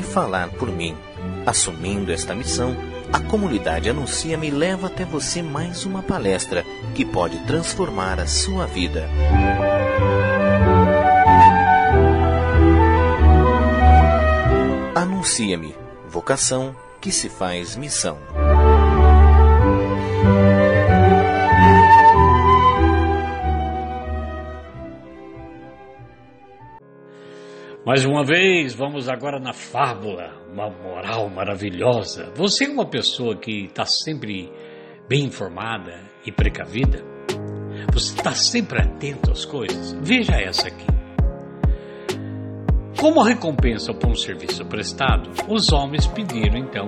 falar por mim. Assumindo esta missão, a comunidade Anuncia-me leva até você mais uma palestra que pode transformar a sua vida. Anuncia-me, vocação que se faz missão. Mais uma vez, vamos agora na fábula, uma moral maravilhosa. Você é uma pessoa que está sempre bem informada e precavida? Você está sempre atento às coisas? Veja essa aqui. Como recompensa por um serviço prestado, os homens pediram então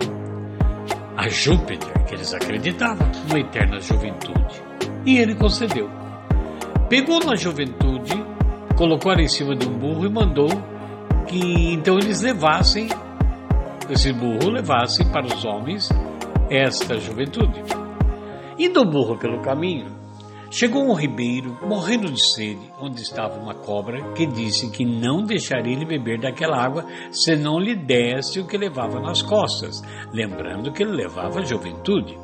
a Júpiter, que eles acreditavam, uma eterna juventude. E ele concedeu. Pegou na juventude, colocou ela em cima de um burro e mandou que então eles levassem, esse burro levasse para os homens esta juventude. Indo o burro pelo caminho, chegou um ribeiro, morrendo de sede, onde estava uma cobra que disse que não deixaria ele beber daquela água se não lhe desse o que levava nas costas, lembrando que ele levava a juventude.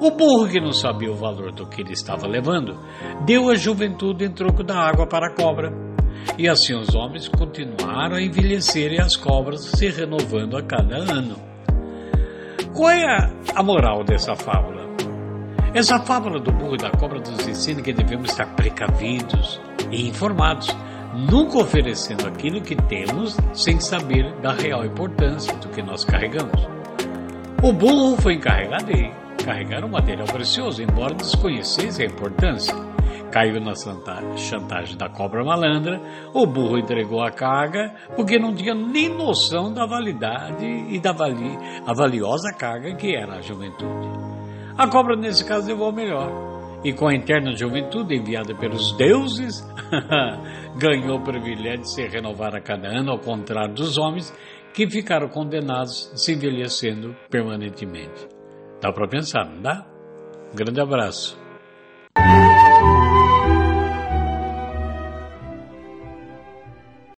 O burro, que não sabia o valor do que ele estava levando, deu a juventude em troco da água para a cobra. E assim os homens continuaram a envelhecer e as cobras se renovando a cada ano. Qual é a moral dessa fábula? Essa fábula do burro e da cobra nos ensina que devemos estar precavidos e informados, nunca oferecendo aquilo que temos sem saber da real importância do que nós carregamos. O burro foi encarregado de carregar um material precioso, embora desconhecesse a importância. Caiu na chantagem da cobra malandra, o burro entregou a carga porque não tinha nem noção da validade e da vali, a valiosa carga que era a juventude. A cobra, nesse caso, levou melhor. E com a eterna juventude enviada pelos deuses, ganhou o privilégio de se renovar a cada ano, ao contrário dos homens que ficaram condenados se envelhecendo permanentemente. Dá para pensar, não dá? Um grande abraço.